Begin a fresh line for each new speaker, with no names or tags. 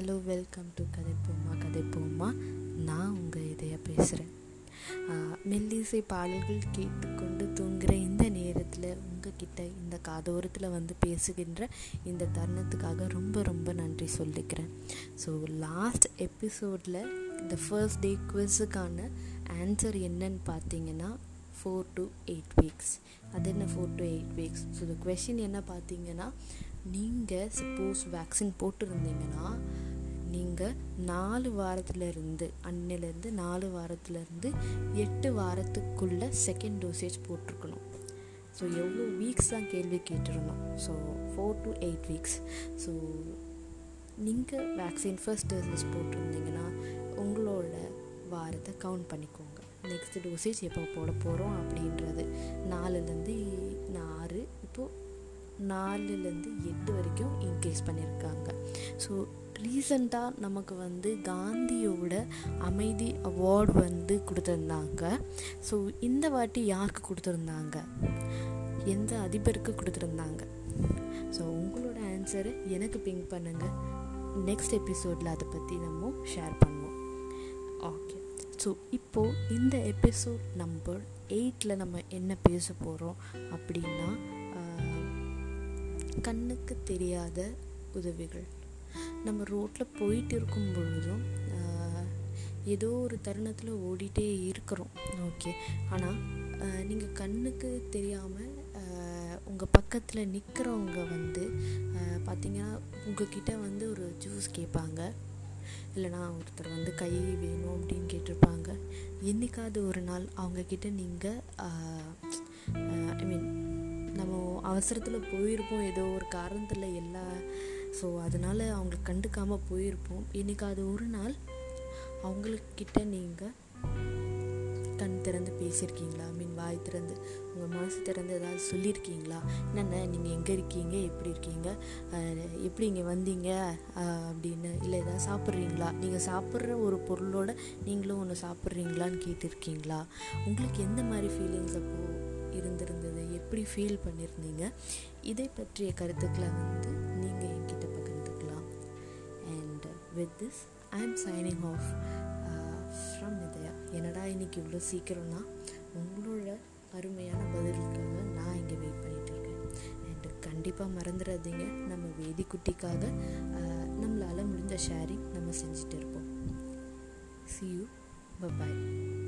Hello welcome to கதைப்போமா கதைப்போமா நான் உங்கள் இதைய பேசுகிறேன் மெல்லிசை பாடல்கள் கேட்டுக்கொண்டு தூங்குகிற இந்த நேரத்தில் உங்ககிட்ட இந்த காதோரத்தில் வந்து பேசுகின்ற இந்த தருணத்துக்காக ரொம்ப ரொம்ப நன்றி சொல்லிக்கிறேன். ஸோ லாஸ்ட் எபிசோடில் இந்த ஃபர்ஸ்ட் டே குவிஸுக்கான ஆன்சர் என்னன்னு பார்த்தீங்கன்னா ஃபோர் டு எயிட் வீக்ஸ் அது என்ன four to eight weeks so இந்த கொஷின் என்ன பார்த்தீங்கன்னா நீங்கள் சப்போஸ் வேக்சின் போட்டிருந்தீங்கன்னா அவங்க நாலு வாரத்துலேருந்து அன்னிலேருந்து நாலு வாரத்துலேருந்து எட்டு வாரத்துக்குள்ளே செகண்ட் டோசேஜ் போட்டிருக்கணும். ஸோ எவ்வளோ வீக்ஸ் தான் கேள்வி கேட்டிருந்தோம். So four to eight weeks so நீங்கள் வேக்சின் ஃபர்ஸ்ட் டோசேஜ் போட்டிருந்தீங்கன்னா உங்களோட வாரத்தை கவுண்ட் பண்ணிக்கோங்க. நெக்ஸ்ட் டோசேஜ் எப்போ போட போகிறோம் அப்படின்றது. நாலுலேருந்து ஆறு இப்போது நாலுலேருந்து எட்டு வரைக்கும் இன்க்ரீஸ் பண்ணியிருக்காங்க. ஸோ ரீசண்டாக நமக்கு வந்து காந்தியோட அமைதி அவார்டு வந்து கொடுத்துருந்தாங்க. ஸோ இந்த வாட்டி யாருக்கு கொடுத்துருந்தாங்க? எந்த அதிபருக்கு கொடுத்துருந்தாங்க? ஸோ உங்களோட ஆன்சரை எனக்கு பிங்க் பண்ணுங்கள் நெக்ஸ்ட் எபிசோடில் அதை பற்றி நம்ம ஷேர் பண்ணுவோம். ஓகே ஸோ இப்போது இந்த எபிசோட் நம்பர் எயிட்டில் நம்ம என்ன பேச போகிறோம் அப்படின்னா கண்ணுக்கு தெரியாத உதவிகள். நம்ம ரோட்டில் போயிட்டு இருக்கும் பொழுதும் ஏதோ ஒரு தருணத்தில் ஓடிட்டே இருக்கிறோம். ஓகே. ஆனால் நீங்கள் கண்ணுக்கு தெரியாமல் உங்கள் பக்கத்தில் நிற்கிறவங்க வந்து பார்த்திங்கன்னா உங்ககிட்ட வந்து ஒரு ஜூஸ் கேட்பாங்க. இல்லைனா ஒருத்தர் வந்து கை வேணும் அப்படின்னு கேட்டிருப்பாங்க. என்றைக்காவது ஒரு நாள் அவங்கக்கிட்ட நீங்கள் ஐ மீன் நம்ம அவசரத்தில் போயிருப்போம். ஏதோ ஒரு காரணத்தில் எல்லா ஸோ அதனால் அவங்களுக்கு கண்டுக்காமல் போயிருப்போம். என்றைக்காவது ஒரு நாள். அவங்களுக்கிட்ட நீங்கள் கண் திறந்து பேசியிருக்கீங்களா? மீன் வாய் திறந்து உங்கள் மனசு திறந்து ஏதாவது சொல்லியிருக்கீங்களா? என்னென்ன நீங்கள் எங்கே இருக்கீங்க? எப்படி இருக்கீங்க? எப்படி இங்கே வந்தீங்க? அப்படின்னு இல்லை ஏதாவது சாப்பிட்றீங்களா? நீங்கள் சாப்பிட்ற ஒரு பொருளோட நீங்களும் ஒன்று சாப்பிட்றீங்களான்னு கேட்டிருக்கீங்களா? உங்களுக்கு எந்த மாதிரி ஃபீலிங்ஸ் அப்போது இருந்திருந்தது? எப்படி ஃபீல் பண்ணியிருந்தீங்க? இதை பற்றிய கருத்துக்களை வந்து with this I'm signing off from Idhaya என்னடா இன்னைக்கு இவ்வளோ சீக்கிரம்னா? உங்களோட அருமையான பதிலுக்காக நான் இங்கே வெயிட் பண்ணிகிட்டு இருக்கேன். அண்டு கண்டிப்பாக மறந்துடாதீங்க நம்ம வேதிக்குட்டிக்காக uh, நம்மளால் முடிஞ்ச ஷேரிங் நம்ம செஞ்சுட்டு இருப்போம். C you bye